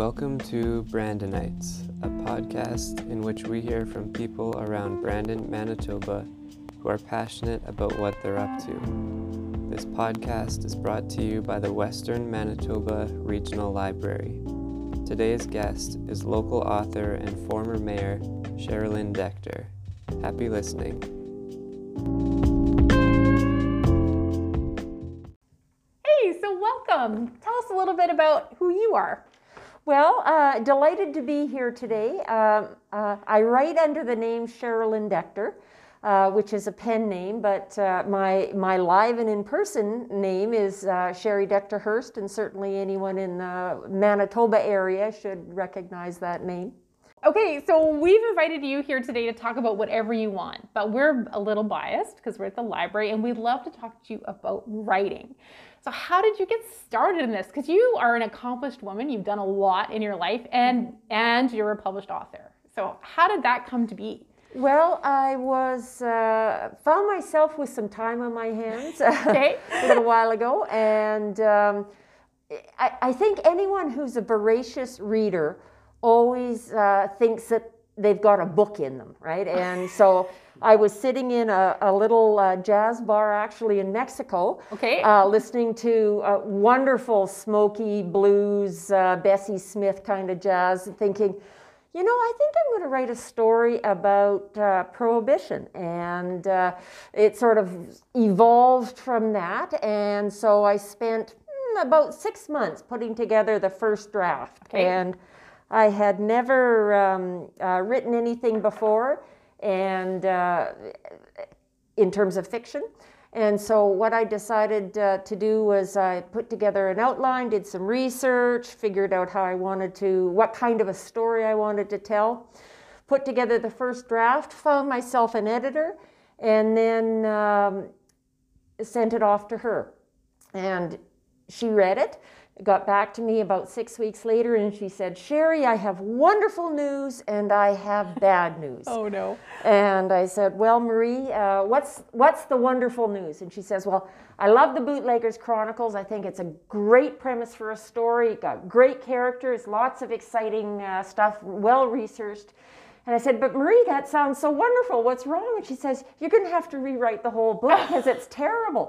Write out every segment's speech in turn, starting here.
Welcome to Brandonites, a podcast in which we hear from people around Brandon, Manitoba who are passionate about what they're up to. This podcast is brought to you by the Western Manitoba Regional Library. Today's guest is local author and former mayor Sherilyn Decter. Happy listening. Hey, so welcome. Tell us a little bit about who you are. Well, uh, delighted to be here today. Um, uh, I write under the name Sherilyn Decter, uh, which is a pen name, but uh, my, my live and in person name is uh, Shari Decter Hirst, and certainly anyone in the Manitoba area should recognize that name. Okay, so we've invited you here today to talk about whatever you want, but we're a little biased because we're at the library and we'd love to talk to you about writing. So, how did you get started in this? Because you are an accomplished woman, you've done a lot in your life, and and you're a published author. So, how did that come to be? Well, I was uh, found myself with some time on my hands Okay. a little while ago, and um, I, I think anyone who's a voracious reader always uh, thinks that they've got a book in them, right? And so I was sitting in a, a little uh, jazz bar actually in Mexico, Okay. uh, listening to uh, wonderful smoky blues, uh, Bessie Smith kind of jazz, thinking, you know, I think I'm going to write a story about uh, prohibition. And uh, it sort of evolved from that. And so I spent mm, about six months putting together the first draft. Okay. And I had never um, uh, written anything before, and uh, in terms of fiction. And so, what I decided uh, to do was I put together an outline, did some research, figured out how I wanted to, what kind of a story I wanted to tell, put together the first draft, found myself an editor, and then um, sent it off to her. And she read it, got back to me about six weeks later, and she said, Shari, I have wonderful news and I have bad news. Oh no. And I said, "Well, Marie, uh, what's what's the wonderful news?" And she says, "Well, I love the Bootleggers Chronicles. I think it's a great premise for a story. Got great characters, lots of exciting uh, stuff, well researched." And I said, "But Marie, that sounds so wonderful. What's wrong?" And she says, "You're going to have to rewrite the whole book because it's terrible."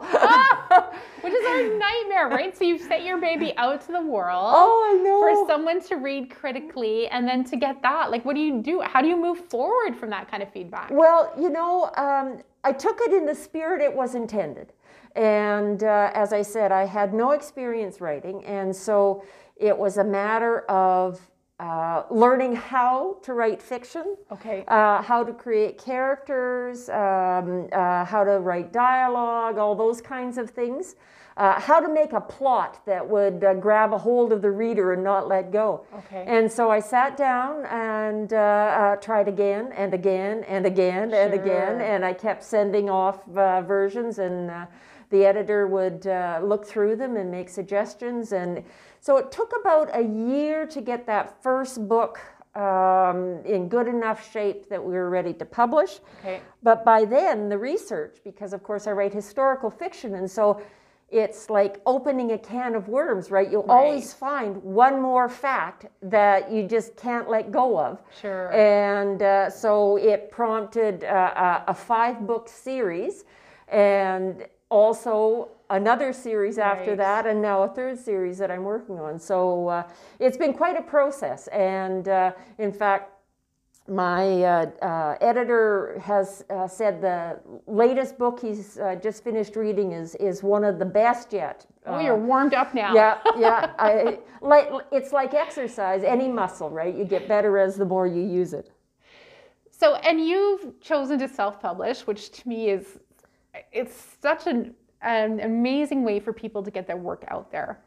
Which is our nightmare, right? So you've sent your baby out to the world. oh, I know. for someone to read critically and then to get that like what do you do how do you move forward from that kind of feedback Well, you know, um, I took it in the spirit it was intended. And uh, as I said, I had no experience writing. And so it was a matter of uh, learning how to write fiction, okay uh, how to create characters, um, uh, how to write dialogue, all those kinds of things. Uh, how to make a plot that would uh, grab a hold of the reader and not let go. Okay. And so I sat down and uh, tried again and again and again and again, and I kept sending off uh, versions, and uh, the editor would uh, look through them and make suggestions. And so it took about a year to get that first book um, in good enough shape that we were ready to publish. okay But by then, the research, because of course I write historical fiction, and so it's like opening a can of worms, right? You'll always find one more fact that you just can't let go of. Sure. And uh, so it prompted uh, a, a five book series and also another series after Right. that, and now a third series that I'm working on. So uh, it's been quite a process. And uh, in fact, my uh, uh, editor has uh, said the latest book he's uh, just finished reading is, is one of the best yet. oh Uh, you're warmed up now yeah, yeah. I, like it's like exercise, any muscle, right? You get better as the more you use it. so and you've chosen to self-publish which to me is it's such an, an amazing way for people to get their work out there.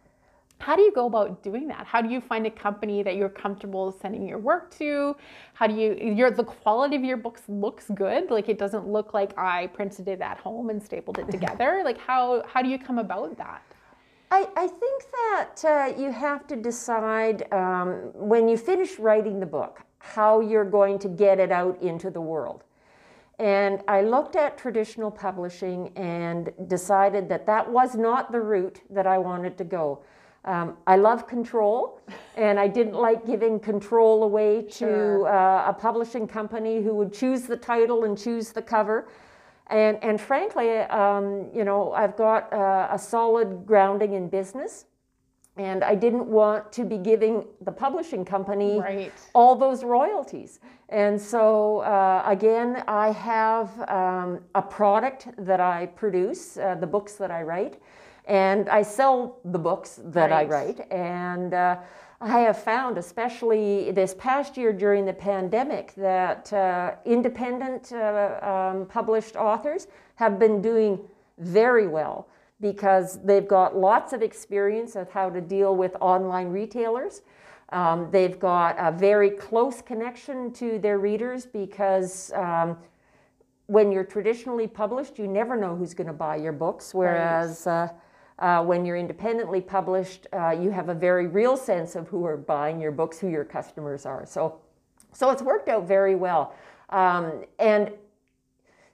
How do you go about doing that? How do you find a company that you're comfortable sending your work to? How do you your the quality of your books looks good? Like it doesn't look like i printed it at home and stapled it together. Like how how do you come about that? I, I think that uh, you have to decide um, when you finish writing the book how you're going to get it out into the world. And I looked at traditional publishing and decided that that was not the route that I wanted to go. Um, I love control, and I didn't like giving control away to Sure. uh, a publishing company who would choose the title and choose the cover. And, and frankly, um, you know, I've got uh, a solid grounding in business, and I didn't want to be giving the publishing company Right. all those royalties. And so, uh, again, I have um, a product that I produce, uh, the books that I write, and I sell the books that I write. And uh, I have found, especially this past year during the pandemic, that uh, independent uh, um, published authors have been doing very well because they've got lots of experience of how to deal with online retailers. Um, they've got a very close connection to their readers because um, when you're traditionally published, you never know who's going to buy your books. Whereas uh, uh, when you're independently published, uh, you have a very real sense of who are buying your books, who your customers are. So, so it's worked out very well. Um, and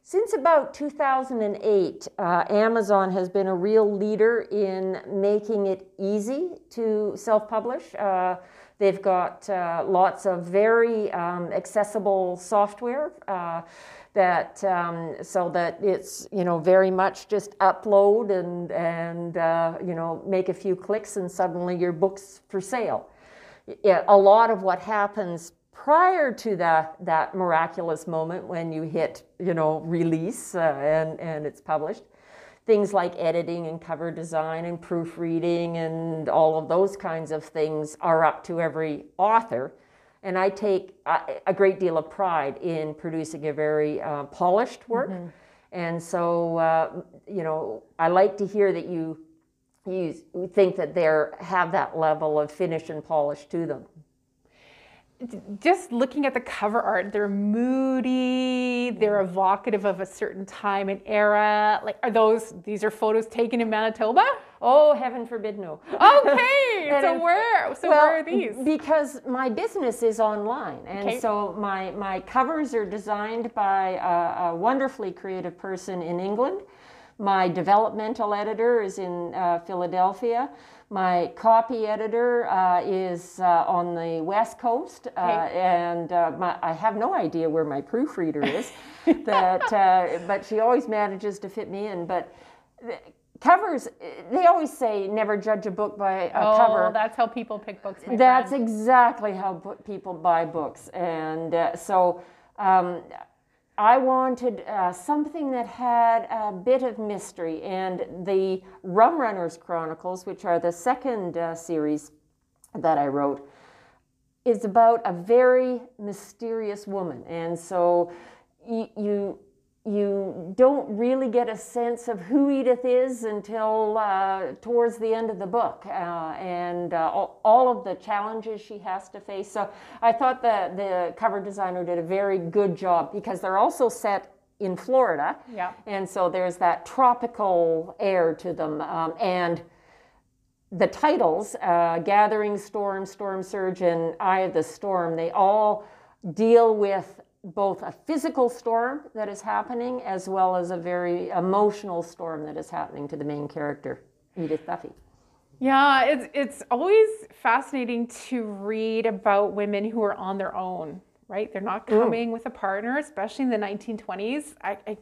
since about 2008, uh, Amazon has been a real leader in making it easy to self publish. Uh, they've got uh, lots of very um, accessible software. Uh, that um, so that it's you know very much just upload and and uh, you know make a few clicks and suddenly your book's for sale. Yeah, a lot of what happens prior to that that miraculous moment when you hit you know release uh, and and it's published things like editing and cover design and proofreading and all of those kinds of things are up to every author. And i take a, a great deal of pride in producing a very uh, polished work. And so uh, you know i like to hear that you you think that they have that level of finish and polish to them just looking at the cover art, they're moody, they're mm. evocative of a certain time and era. Like, are those, these are photos taken in Manitoba? Oh, heaven forbid, no. Okay, so where, so well, where are these? Because my business is online, and Okay. so my my covers are designed by a, a wonderfully creative person in England. My developmental editor is in uh, Philadelphia. My copy editor uh, is uh, on the West Coast, uh, Okay. and uh, my, I have no idea where my proofreader is. that, uh, but she always manages to fit me in. But covers, they always say never judge a book by a cover. oh, cover. that's how people pick books. That's friend. exactly how people buy books. And uh, so um, I wanted uh, something that had a bit of mystery. And the Rum Runners Chronicles, which are the second uh, series that I wrote, is about a very mysterious woman. And so you, you you don't really get a sense of who Edith is until uh, towards the end of the book uh, and uh, all, all of the challenges she has to face. So I thought that the cover designer did a very good job because they're also set in Florida. Yeah. And so there's that tropical air to them. Um, and the titles, uh, Gathering Storm, Storm Surge, and Eye of the Storm, they all deal with both a physical storm that is happening as well as a very emotional storm that is happening to the main character, Edith Duffy. Yeah, it's it's always fascinating to read about women who are on their own, right? They're not mm. coming with a partner, especially in the 1920s. I, I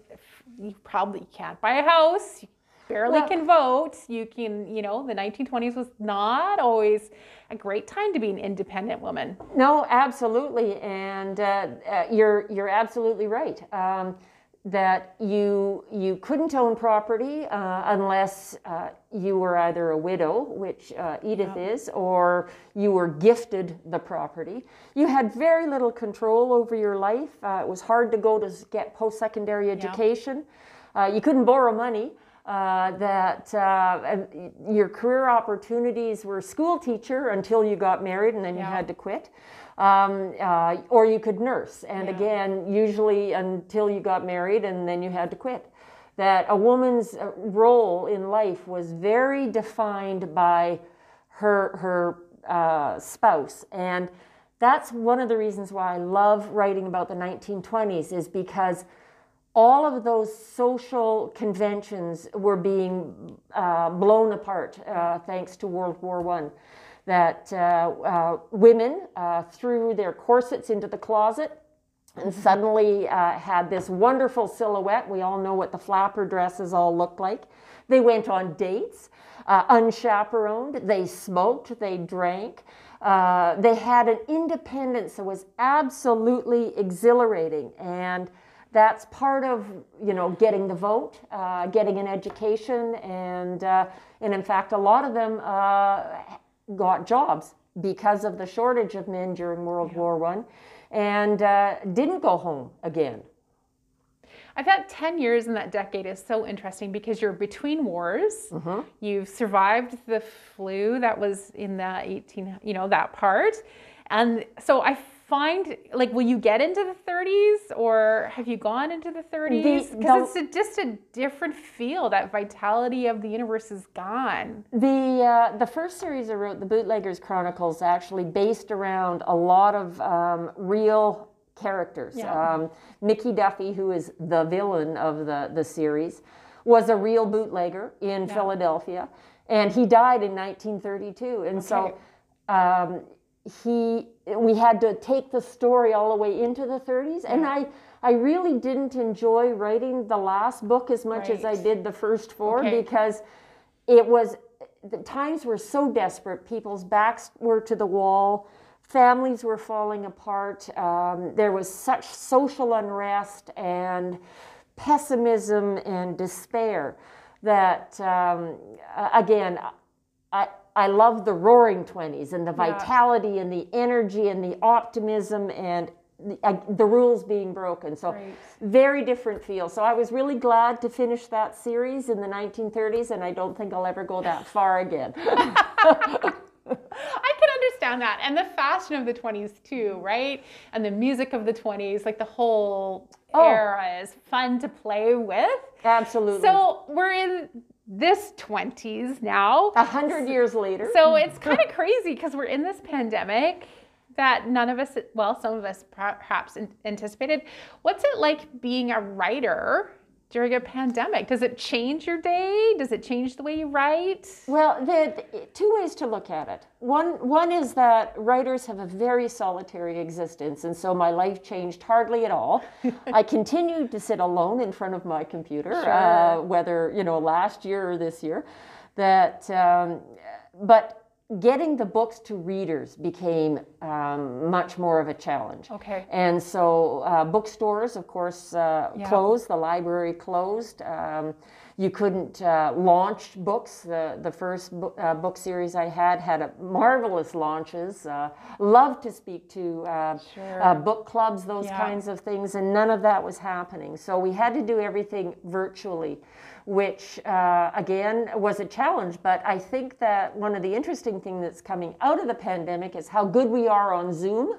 you probably can't buy a house. You barely Well- can vote. You can, you know, the 1920s was not always a great time to be an independent woman. No, absolutely, and uh, uh, you're you're absolutely right. Um, that you you couldn't own property uh, unless uh, you were either a widow, which uh, Edith is, or you were gifted the property. You had very little control over your life. Uh, it was hard to go to get post-secondary education. Uh, you couldn't borrow money. Uh, that uh, your career opportunities were school teacher until you got married and then you had to quit. Um, uh, or you could nurse, and Yeah. again, usually until you got married and then you had to quit. That a woman's uh, role in life was very defined by her her uh, spouse, and that's one of the reasons why I love writing about the 1920s is because all of those social conventions were being uh, blown apart uh, thanks to World War One. That uh, uh, women uh, threw their corsets into the closet and suddenly uh, had this wonderful silhouette. We all know what the flapper dresses all looked like. They went on dates, unchaperoned. They smoked. They drank. They had an independence that was absolutely exhilarating, and that's part of you know getting the vote, uh, getting an education, and uh, and in fact, a lot of them uh, got jobs because of the shortage of men during World yeah. War One, and uh, didn't go home again. I thought 10 years in that decade is so interesting because you're between wars. Mm-hmm. You've survived the flu that was in the 18, you know, that part. And so I find, like, will you get into the 30s or have you gone into the 30s? Because it's a, just a different feel. That vitality of the universe is gone. The, uh, the first series I wrote, The Bootleggers Chronicles, actually based around a lot of um, real characters. Yeah. Um, Mickey Duffy, who is the villain of the, the series, was a real bootlegger in yeah. Philadelphia, and he died in 1932. And okay. so um, he, we had to take the story all the way into the 30s, yeah. and I. I really didn't enjoy writing the last book as much right. as I did the first four okay. because it was the times were so desperate. People's backs were to the wall families were falling apart. Um, there was such social unrest and pessimism and despair that, um, again, I, I love the roaring 20s and the vitality yeah. and the energy and the optimism and the, uh, the rules being broken. So, right. very different feel. So, I was really glad to finish that series in the 1930s, and I don't think I'll ever go that far again. I can understand that. And the fashion of the 20s too, right? And the music of the 20s, like the whole oh. era is fun to play with. Absolutely. So we're in this 20s now. A hundred years later. So it's kind of crazy because we're in this pandemic that none of us, well, some of us perhaps anticipated. What's it like being a writer during a pandemic? Does it change your day? Does it change the way you write? Well, the, two ways to look at it. One, one is that writers have a very solitary existence, and so my life changed hardly at all. I continued to sit alone in front of my computer, sure. uh, whether you know last year or this year. That, um, but getting the books to readers became um, much more of a challenge. Okay. And so uh, bookstores, of course, uh, yeah. closed. The library closed. Um, you couldn't uh, launch books. The, the first book, uh, book series I had had a marvelous launches. Uh, loved to speak to uh, sure. book clubs, those yeah. kinds of things, and none of that was happening. So we had to do everything virtually which uh, again was a challenge. But I think that one of the interesting things that's coming out of the pandemic is how good we are on Zoom.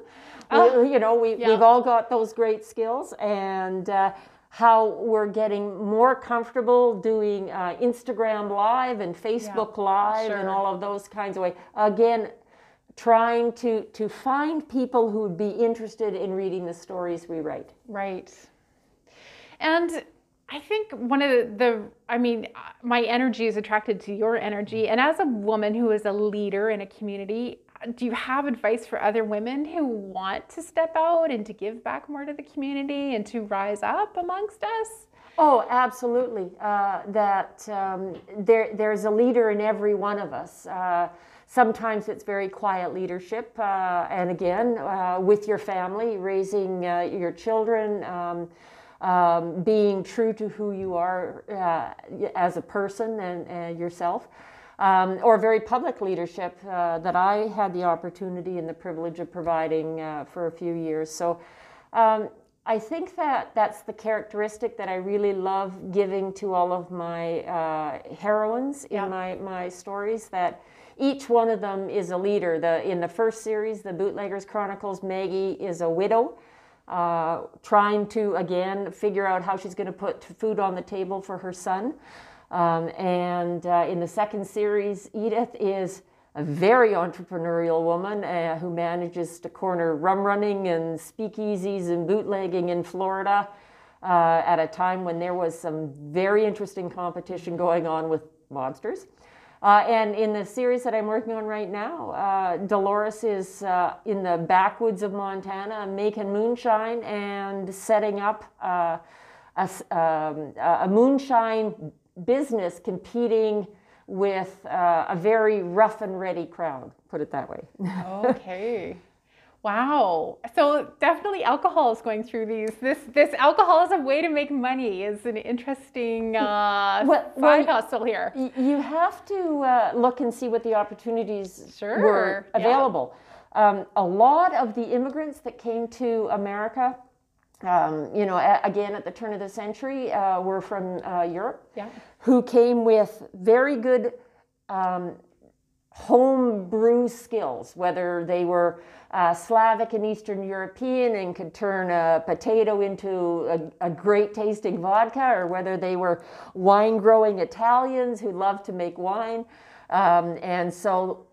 We, you know, we, yeah. we've all got those great skills and. Uh, how we're getting more comfortable doing uh, Instagram Live and Facebook yeah, Live sure. and all of those kinds of ways. Again, trying to to find people who would be interested in reading the stories we write. Right. And I think one of the, the, I mean, my energy is attracted to your energy. And as a woman who is a leader in a community, do you have advice for other women who want to step out and to give back more to the community and to rise up amongst us? Oh, absolutely. Uh, that um, there, there's a leader in every one of us. Uh, sometimes it's very quiet leadership, uh, and again, uh, with your family, raising uh, your children. Um, um, being true to who you are uh, as a person and, uh, yourself. Um, or very public leadership uh, that I had the opportunity and the privilege of providing uh, for a few years. So um, I think that that's the characteristic that I really love giving to all of my uh, heroines in yeah. my, my stories that each one of them is a leader. The, in the first series, The Bootleggers Chronicles, Maggie is a widow uh, trying to, again, figure out how she's going to put food on the table for her son. Um, and uh, in the second series, Edith is a very entrepreneurial woman uh, who manages to corner rum running and speakeasies and bootlegging in Florida. uh, at a time when there was some very interesting competition going on with monsters. Uh, and in the series that I'm working on right now, uh, Dolores is uh, in the backwoods of Montana making moonshine and setting up uh, a, um, a, moonshine business competing with uh, a very rough and ready crowd, put it that way. okay. Wow. So definitely alcohol is going through these. This this alcohol is a way to make money is an interesting uh, well, side well, hustle here. You have to uh, look and see what the opportunities sure. were available. Yeah. Um, a lot of the immigrants that came to America, um, you know, a, again at the turn of the century, uh, were from uh, Europe, yeah. who came with very good um, home brew skills, whether they were uh, Slavic and Eastern European and could turn a potato into a, a, great tasting vodka, or whether they were wine growing Italians who loved to make wine. Um, and so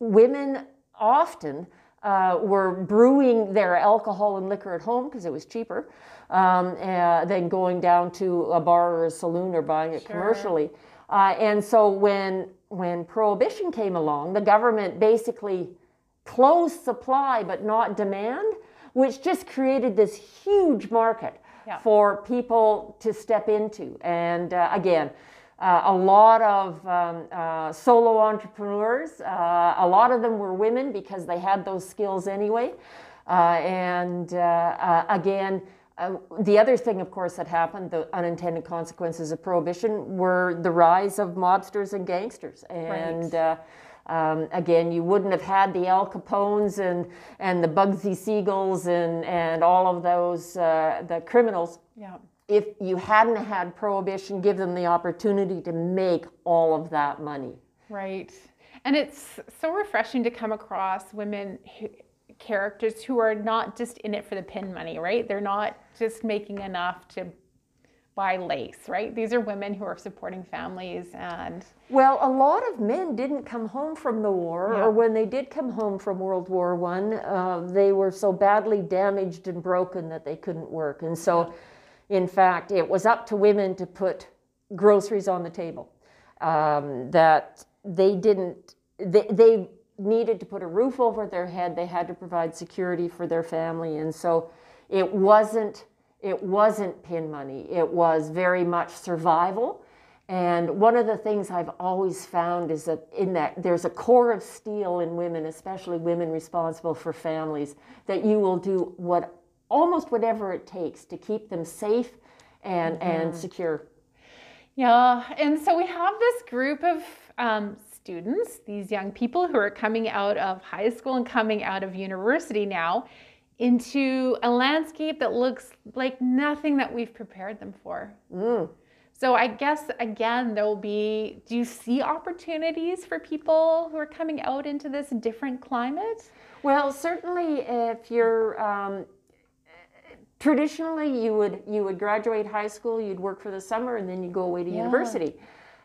women often uh, were brewing their alcohol and liquor at home because it was cheaper um, uh, than going down to a bar or a saloon or buying it sure. commercially. Uh, and so when when prohibition came along, the government basically closed supply but not demand, which just created this huge market yeah. for people to step into. And uh, again, uh, a lot of um, uh, solo entrepreneurs, uh, a lot of them were women because they had those skills anyway. Uh, and uh, the other thing, of course, that happened, the unintended consequences of prohibition, were the rise of mobsters and gangsters. And right um, again, you wouldn't have had the Al Capones and, and the Bugsy Siegels and, and all of those, uh, the criminals. Yeah. If you hadn't had prohibition, give them the opportunity to make all of that money. Right. And it's so refreshing to come across women who, characters who are not just in it for the pin money, right? They're not just making enough to buy lace, right? These are women who are supporting families and. Well, a lot of men didn't come home from the war, yeah. or when they did come home from World War One, uh, they were so badly damaged and broken that they couldn't work. And so, in fact, it was up to women to put groceries on the table. Um, that they didn't, they, they needed to put a roof over their head, they had to provide security for their family. And so it wasn't it wasn't pin money, it was very much survival. And one of the things I've always found is that in that there's a core of steel in women, especially women responsible for families, that you will do what almost whatever it takes to keep them safe and, mm-hmm. and secure. Yeah, and so we have this group of um, students, these young people who are coming out of high school and coming out of university now into a landscape that looks like nothing that we've prepared them for. Mm. So I guess again there'll be do you see opportunities for people who are coming out into this different climate? Well, certainly if you're um, traditionally you would you would graduate high school, you'd work for the summer, and then you go away to yeah. university.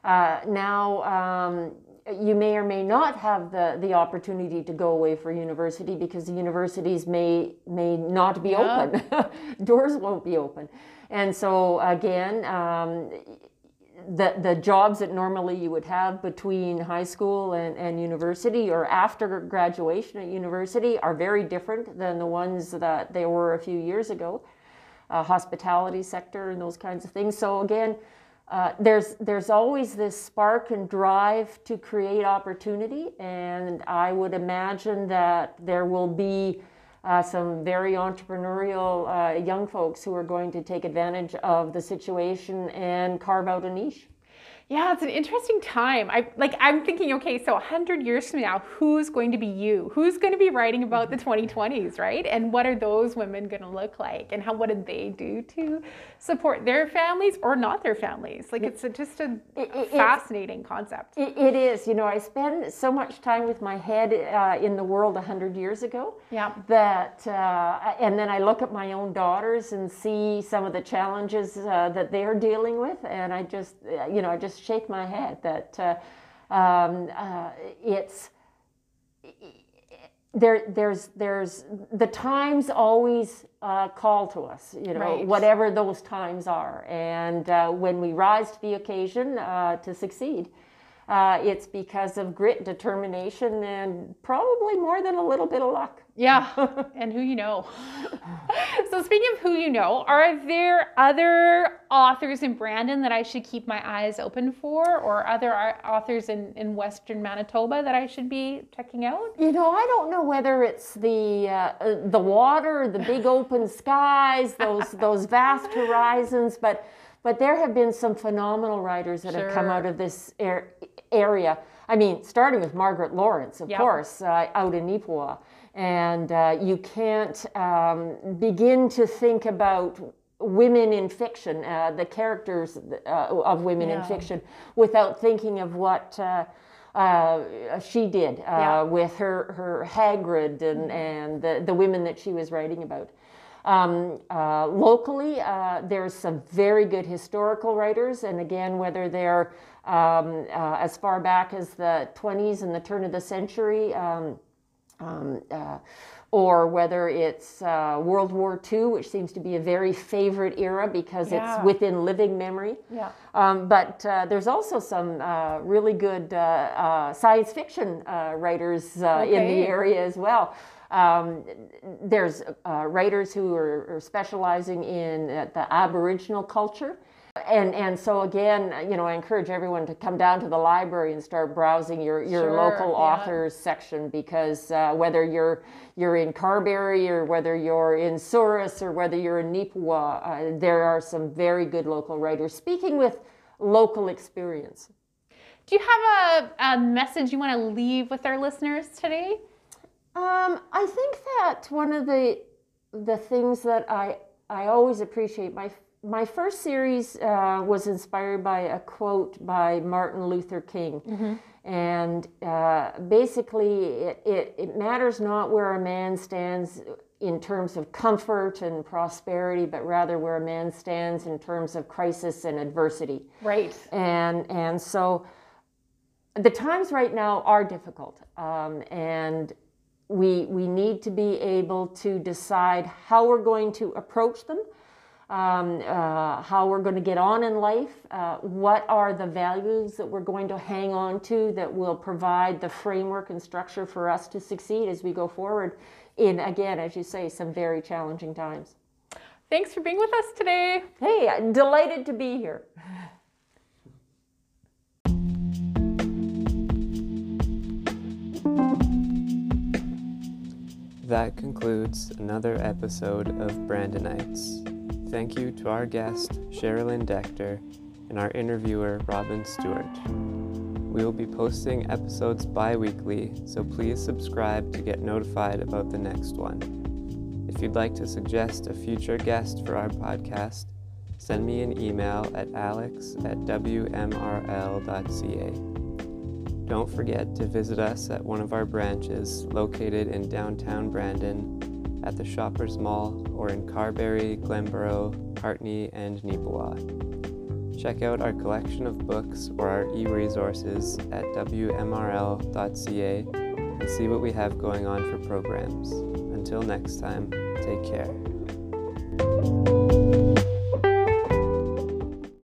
Uh, now um, you may or may not have the, the opportunity to go away for university because the universities may may not be yeah. open. Doors won't be open. And so again, um, the, the jobs that normally you would have between high school and, and university or after graduation at university are very different than the ones that they were a few years ago. Uh, hospitality sector and those kinds of things. So again, uh, there's there's always this spark and drive to create opportunity, and I would imagine that there will be uh, some very entrepreneurial uh, young folks who are going to take advantage of the situation and carve out a niche. Yeah, it's an interesting time. I like I'm thinking, okay, so 100 years from now, who's going to be you? Who's going to be writing about the 2020s, right? And what are those women going to look like? And how what did they do to support their families or not their families? Like it's a, just a it, it, fascinating concept. It, it is. You know, I spend so much time with my head uh, in the world 100 years ago. Yeah. That uh, and then I look at my own daughters and see some of the challenges uh, that they're dealing with, and I just, uh, you know, I just shake my head that uh, um, uh, it's there, there's, there's the times always uh, call to us, you know, Right. whatever those times are. And uh, when we rise to the occasion uh, to succeed, uh, it's because of grit, determination, and probably more than a little bit of luck. Yeah, and who you know. so speaking of who you know, are there other authors in Brandon that I should keep my eyes open for, or other authors in, in Western Manitoba that I should be checking out? You know, I don't know whether it's the uh, uh, the water, the big open skies, those those vast horizons, but but there have been some phenomenal writers that have come out of this ar- area. I mean, starting with Margaret Laurence, of Yep. course, uh, out in Neepawa, and uh, you can't um, begin to think about women in fiction, uh, the characters uh, of women in fiction, without thinking of what. Uh, uh, she did uh, Yeah. with her her Hagrid and and the, the women that she was writing about. Um, uh, locally, uh, there's some very good historical writers, and again, whether they're um, uh, as far back as the 20s and the turn of the century. Um, um, uh, or whether it's uh, World War II, which seems to be a very favorite era because Yeah. it's within living memory. Yeah. Um, but uh, there's also some uh, really good uh, uh, science fiction uh, writers uh, in the area as well. Um, there's uh, writers who are, are specializing in uh, the Aboriginal culture. And, and so again, you know, I encourage everyone to come down to the library and start browsing your, your Sure, local yeah. authors section because uh, whether you're you're in Carberry or whether you're in Souris or whether you're in Neepawa, uh, there are some very good local writers speaking with local experience. Do you have a, a message you want to leave with our listeners today? Um, I think that one of the the things that I I always appreciate my my first series uh, was inspired by a quote by Martin Luther King, and uh, basically it, it it matters not where a man stands in terms of comfort and prosperity, but rather where a man stands in terms of crisis and adversity. Right. and and so the times right now are difficult um, and we we need to be able to decide how we're going to approach them um, uh, how we're going to get on in life uh, what are the values that we're going to hang on to that will provide the framework and structure for us to succeed as we go forward in again as you say some very challenging times Thanks for being with us today. hey I'm delighted to be here That concludes another episode of Brandonites. Thank you to our guest, Sherilyn Decter, and our interviewer, Robin Stewart. We will be posting episodes bi weekly, so please subscribe to get notified about the next one. If you'd like to suggest a future guest for our podcast, send me an email at alex at wmrl.ca. Don't forget to visit us at one of our branches located in downtown Brandon, at the Shoppers Mall, or in Carberry, Glenboro, Hartney, and Neepawa. Check out our collection of books or our e resources at wmrl.ca and see what we have going on for programs. Until next time, take care.